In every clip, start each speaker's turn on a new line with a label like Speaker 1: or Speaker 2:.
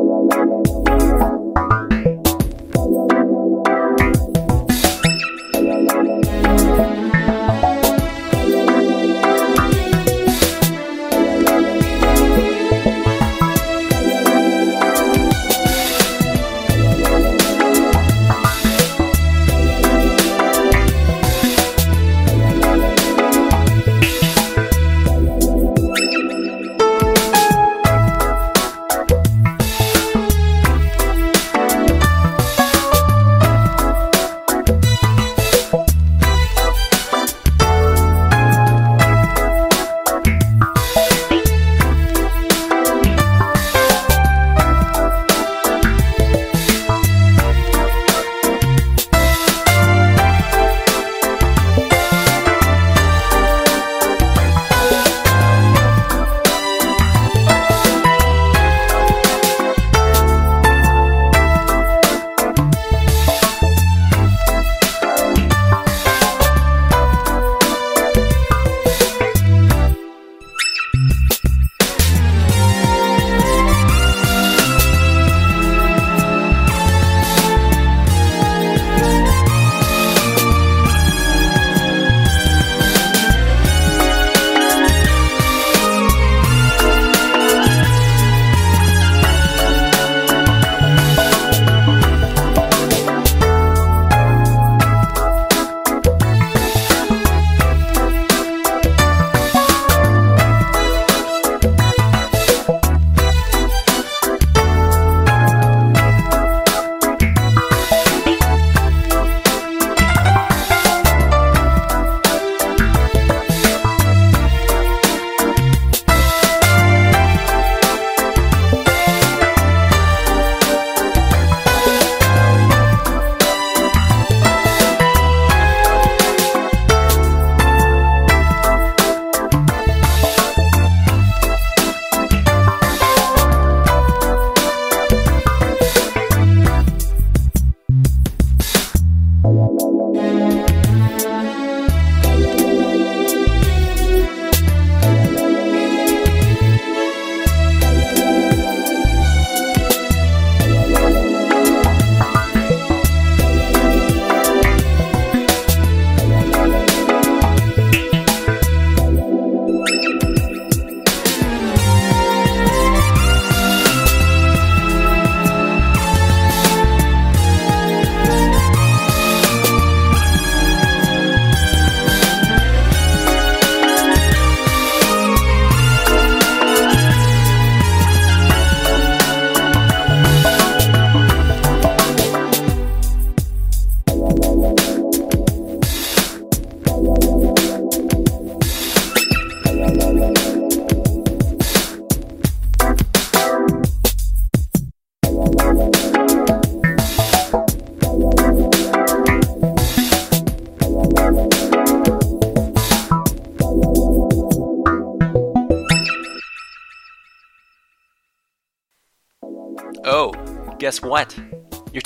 Speaker 1: Oh, guess what?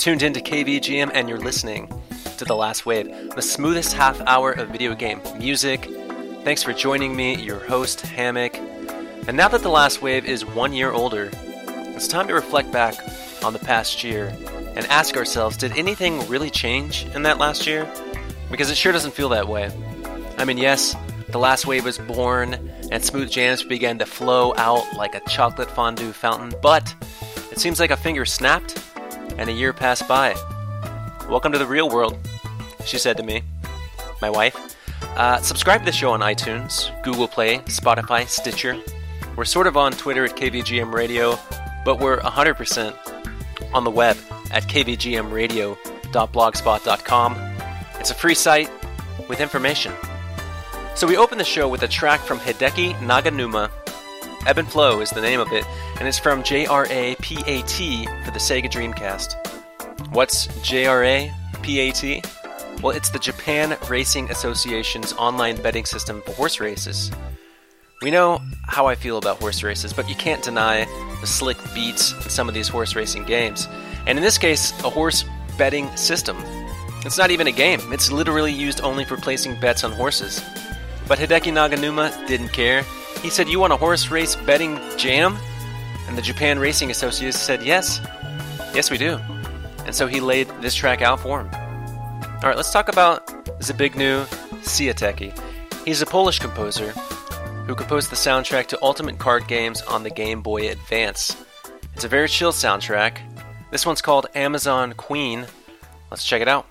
Speaker 1: Tuned into KVGM and you're listening to The Last Wave, the smoothest half hour of video game music. Thanks for joining me, your host, Hammock. And now that The Last Wave is one year older, it's time to reflect back on the past year and ask ourselves did anything really change in that last year? Because it sure doesn't feel that way. I mean, yes, The Last Wave was born and smooth jams began to flow out like a chocolate fondue fountain, but it seems like a finger snapped and a year passed by. Welcome to the real world, she said to me, my wife. Uh, subscribe to the show on iTunes, Google Play, Spotify, Stitcher. We're sort of on Twitter at KVGM Radio, but we're 100% on the web at kvgmradio.blogspot.com. It's a free site with information. So we open the show with a track from Hideki Naganuma Ebb and Flow is the name of it, and it's from JRAPAT for the Sega Dreamcast. What's JRAPAT? Well, it's the Japan Racing Association's online betting system for horse races. We know how I feel about horse races, but you can't deny the slick beats in some of these horse racing games. And in this case, a horse betting system. It's not even a game, it's literally used only for placing bets on horses. But Hideki Naganuma didn't care he said, You want a horse race betting jam? And the Japan Racing Association said, yes, yes, we do. And so he laid this track out for him. All right, let's talk about Zbigniew Siateki. He's a Polish composer who composed the soundtrack to Ultimate Card Games on the Game Boy Advance. It's a very chill soundtrack. This one's called Amazon Queen. Let's check it out.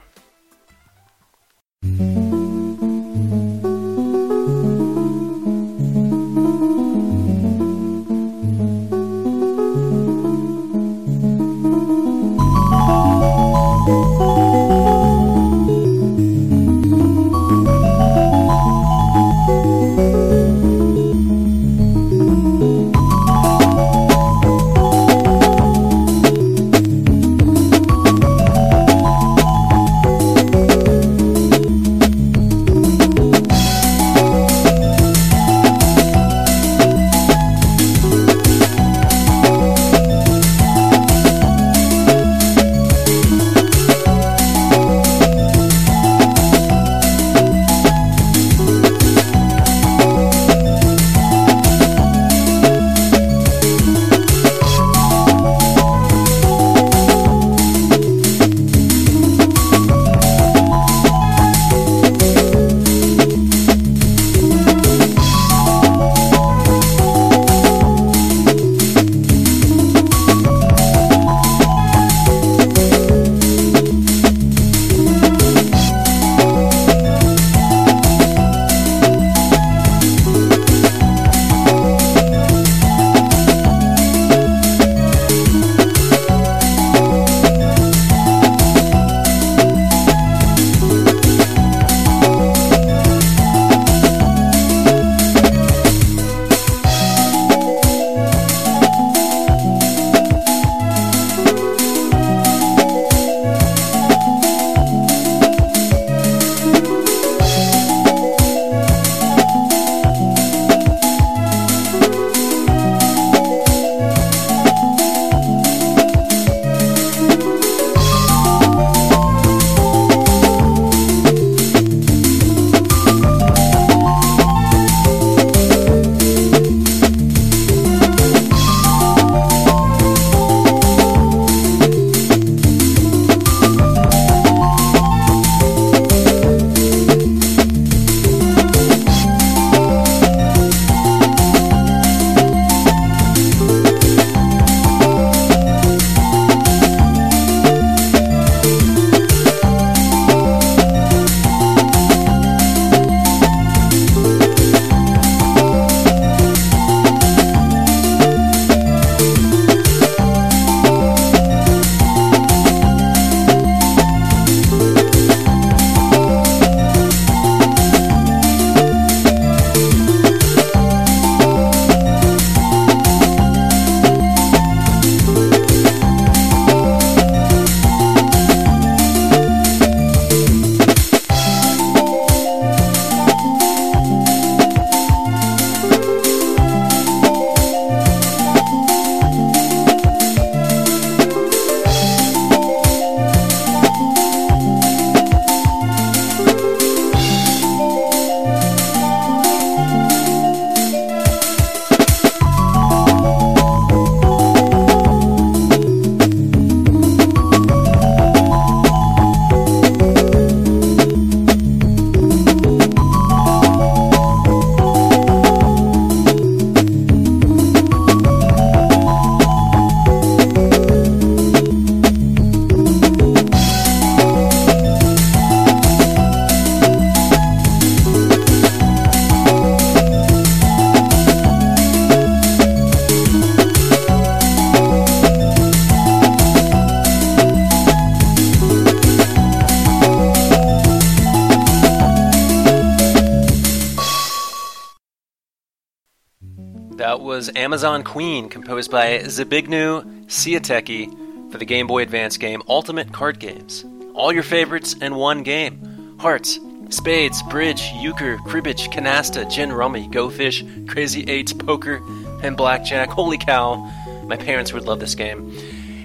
Speaker 1: Was Amazon Queen, composed by Zbigniew Siateki for the Game Boy Advance game Ultimate Card Games. All your favorites in one game. Hearts, spades, bridge, euchre, cribbage, canasta, gin rummy, go fish, crazy eights, poker, and blackjack. Holy cow, my parents would love this game.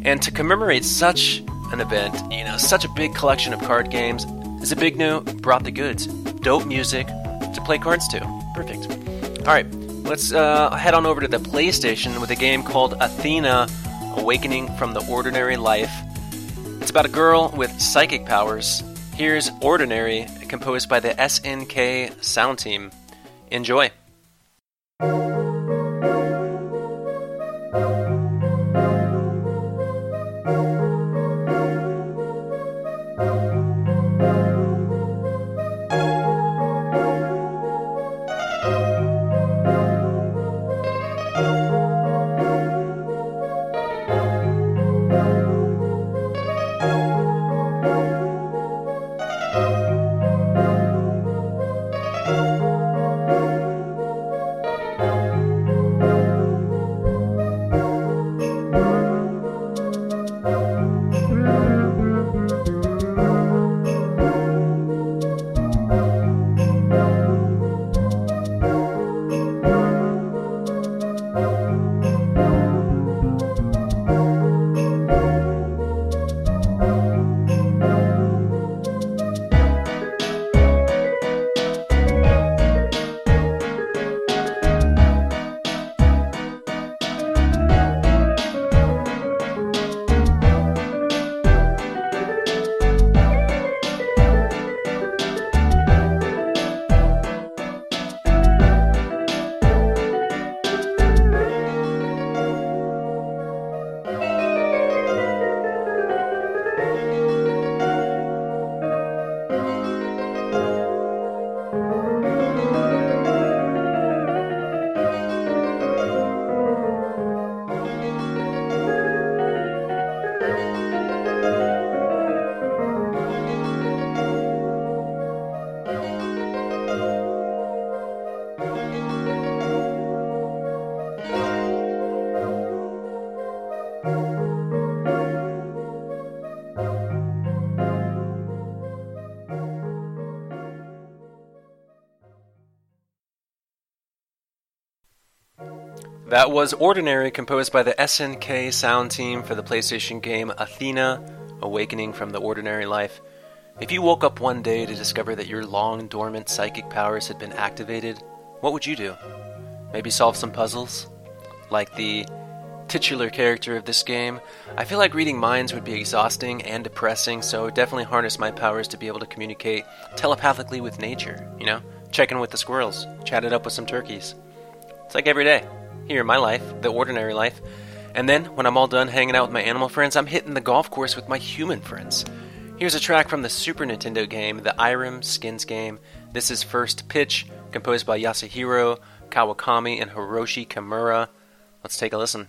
Speaker 1: And to commemorate such an event, you know, such a big collection of card games, Zbigniew brought the goods. Dope music to play cards to. Perfect. All right, let's uh, head on over to the PlayStation with a game called Athena Awakening from the Ordinary Life. It's about a girl with psychic powers. Here's Ordinary, composed by the SNK Sound Team. Enjoy. That was Ordinary, composed by the SNK sound team for the PlayStation game Athena Awakening from the Ordinary Life. If you woke up one day to discover that your long dormant psychic powers had been activated, what would you do? Maybe solve some puzzles? Like the titular character of this game, I feel like reading minds would be exhausting and depressing, so definitely harness my powers to be able to communicate telepathically with nature, you know? Check in with the squirrels, chat it up with some turkeys. It's like every day here in my life, the ordinary life. And then, when I'm all done hanging out with my animal friends, I'm hitting the golf course with my human friends. Here's a track from the Super Nintendo game, the Irem Skins game. This is First Pitch, composed by Yasuhiro Kawakami and Hiroshi Kimura. Let's take a listen.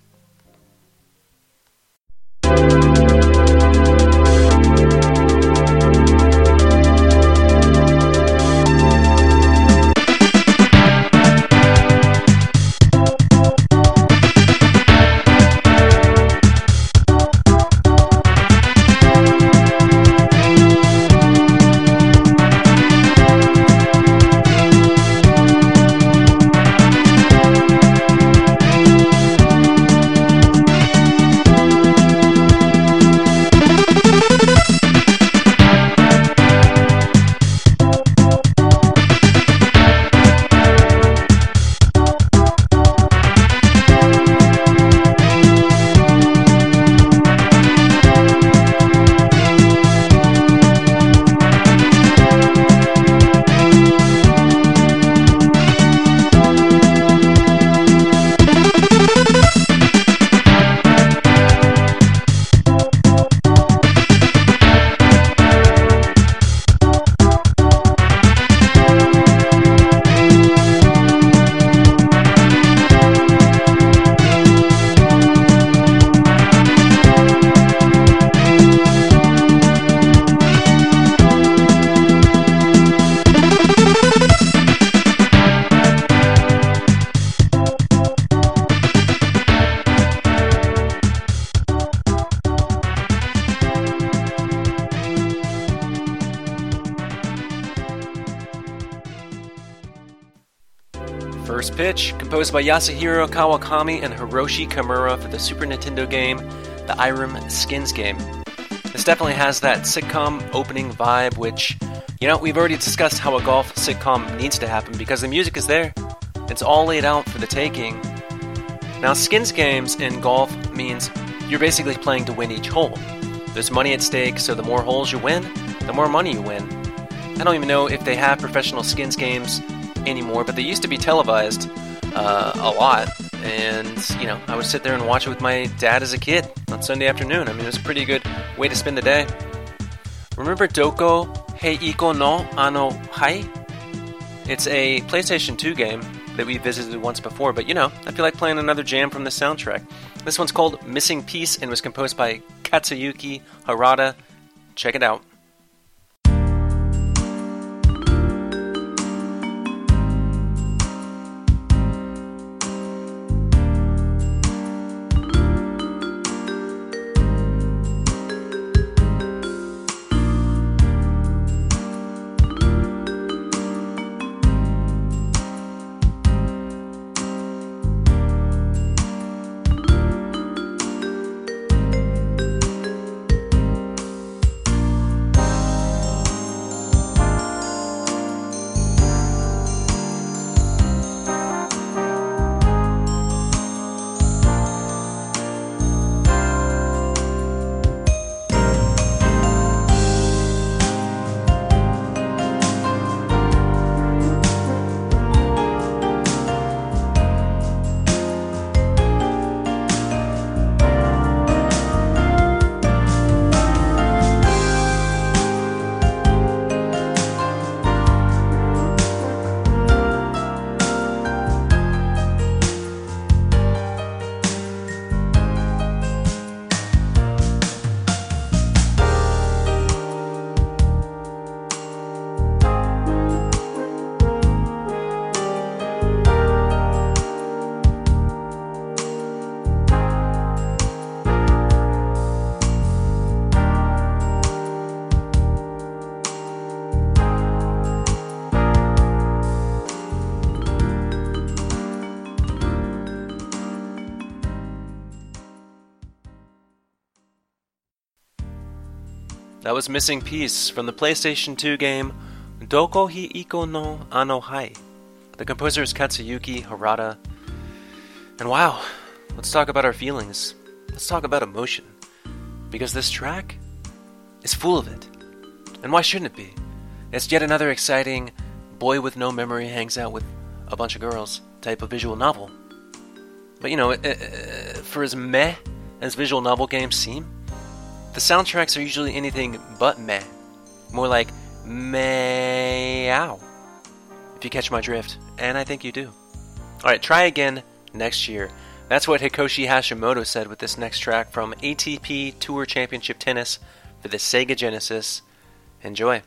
Speaker 1: Composed by Yasuhiro Kawakami and Hiroshi Kimura for the Super Nintendo game, the Irem Skins game. This definitely has that sitcom opening vibe, which, you know, we've already discussed how a golf sitcom needs to happen because the music is there. It's all laid out for the taking. Now, skins games in golf means you're basically playing to win each hole. There's money at stake, so the more holes you win, the more money you win. I don't even know if they have professional skins games anymore, but they used to be televised uh, a lot. And, you know, I would sit there and watch it with my dad as a kid on Sunday afternoon. I mean, it was a pretty good way to spend the day. Remember Doko Heiko no Ano Hai? It's a PlayStation 2 game that we visited once before, but you know, I feel like playing another jam from the soundtrack. This one's called Missing Piece and was composed by Katsuyuki Harada. Check it out. Was Missing Piece from the PlayStation 2 game Doko hi Iko no Ano Hai. The composer is Katsuyuki Harada. And wow, let's talk about our feelings. Let's talk about emotion. Because this track is full of it. And why shouldn't it be? It's yet another exciting boy with no memory hangs out with a bunch of girls type of visual novel. But you know, uh, for as meh as visual novel games seem, the soundtracks are usually anything but meh. More like meow. If you catch my drift. And I think you do. Alright, try again next year. That's what Hikoshi Hashimoto said with this next track from ATP Tour Championship Tennis for the Sega Genesis. Enjoy.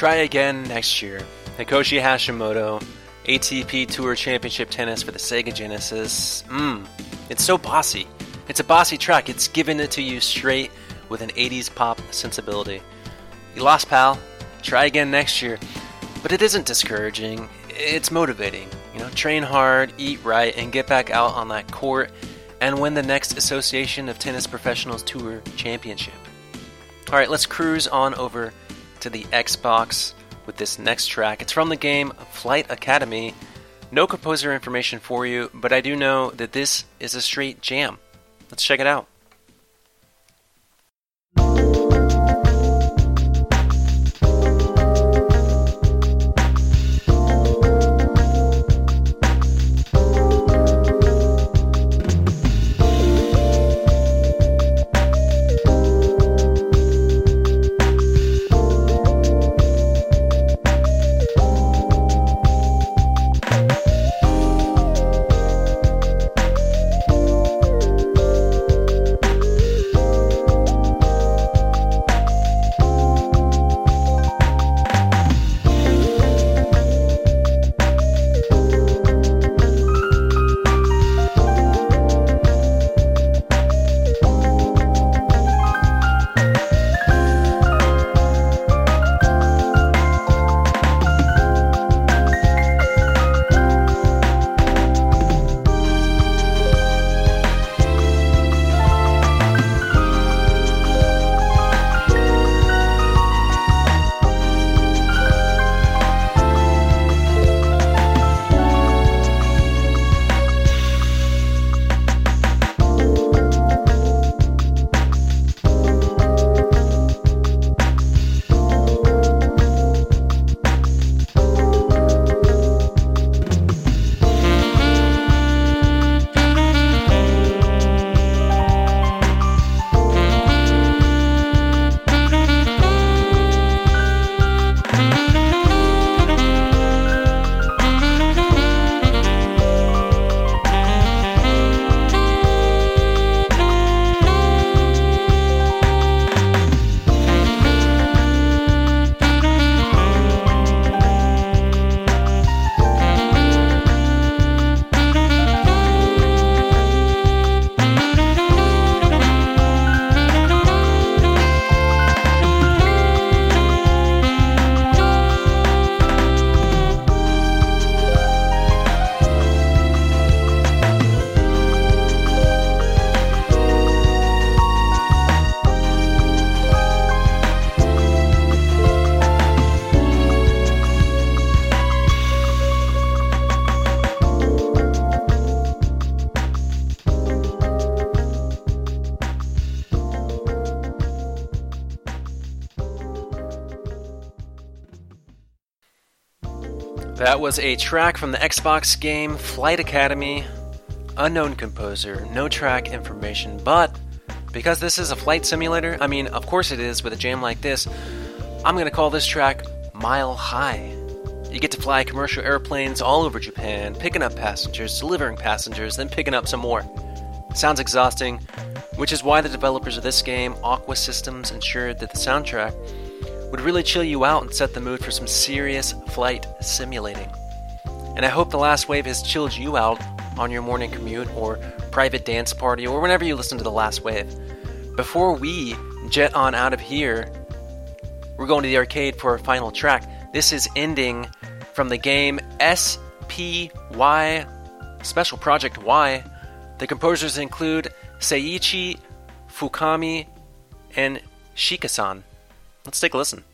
Speaker 1: Try again next year. Hikoshi Hashimoto, ATP Tour Championship Tennis for the Sega Genesis. Mmm, it's so bossy. It's a bossy track. It's giving it to you straight with an 80s pop sensibility. You lost, pal. Try again next year. But it isn't discouraging. It's motivating. You know, train hard, eat right, and get back out on that court and win the next Association of Tennis Professionals Tour Championship. All right, let's cruise on over to the Xbox with this next track. It's from the game Flight Academy. No composer information for you, but I do know that this is a straight jam. Let's check it out. Was a track from the Xbox game Flight Academy. Unknown composer, no track information, but because this is a flight simulator, I mean, of course it is with a jam like this, I'm gonna call this track Mile High. You get to fly commercial airplanes all over Japan, picking up passengers, delivering passengers, then picking up some more. Sounds exhausting, which is why the developers of this game, Aqua Systems, ensured that the soundtrack would really chill you out and set the mood for some serious flight simulating. And I hope The Last Wave has chilled you out on your morning commute or private dance party or whenever you listen to The Last Wave. Before we jet on out of here, we're going to the arcade for our final track. This is ending from the game SPY Special Project Y. The composers include Seiichi Fukami and Shikasan. Let's take a listen.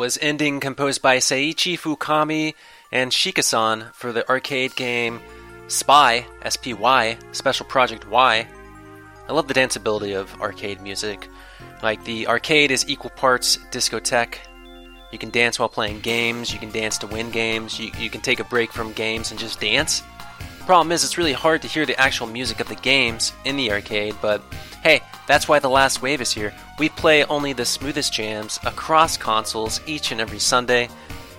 Speaker 1: Was Ending, composed by Seiichi Fukami and Shikasan for the arcade game Spy, S-P-Y, Special Project Y. I love the danceability of arcade music. Like, the arcade is equal parts discotheque. You can dance while playing games, you can dance to win games, you, you can take a break from games and just dance. Problem is, it's really hard to hear the actual music of the games in the arcade, but hey, that's why The Last Wave is here. We play only the smoothest jams across consoles each and every Sunday.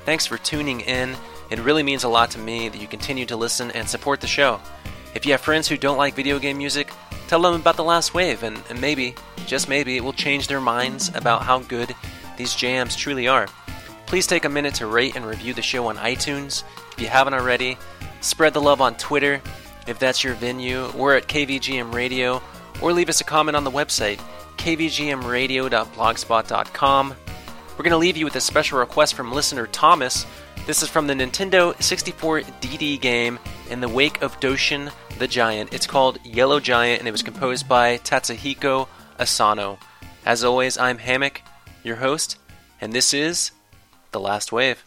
Speaker 1: Thanks for tuning in. It really means a lot to me that you continue to listen and support the show. If you have friends who don't like video game music, tell them about The Last Wave, and, and maybe, just maybe, it will change their minds about how good these jams truly are. Please take a minute to rate and review the show on iTunes. If you haven't already, spread the love on Twitter. If that's your venue, we're at KVGM Radio or leave us a comment on the website, kvgmradio.blogspot.com. We're going to leave you with a special request from listener Thomas. This is from the Nintendo 64 DD game In the Wake of Doshin the Giant. It's called Yellow Giant and it was composed by Tatsuhiko Asano. As always, I'm Hammock, your host, and this is The Last Wave.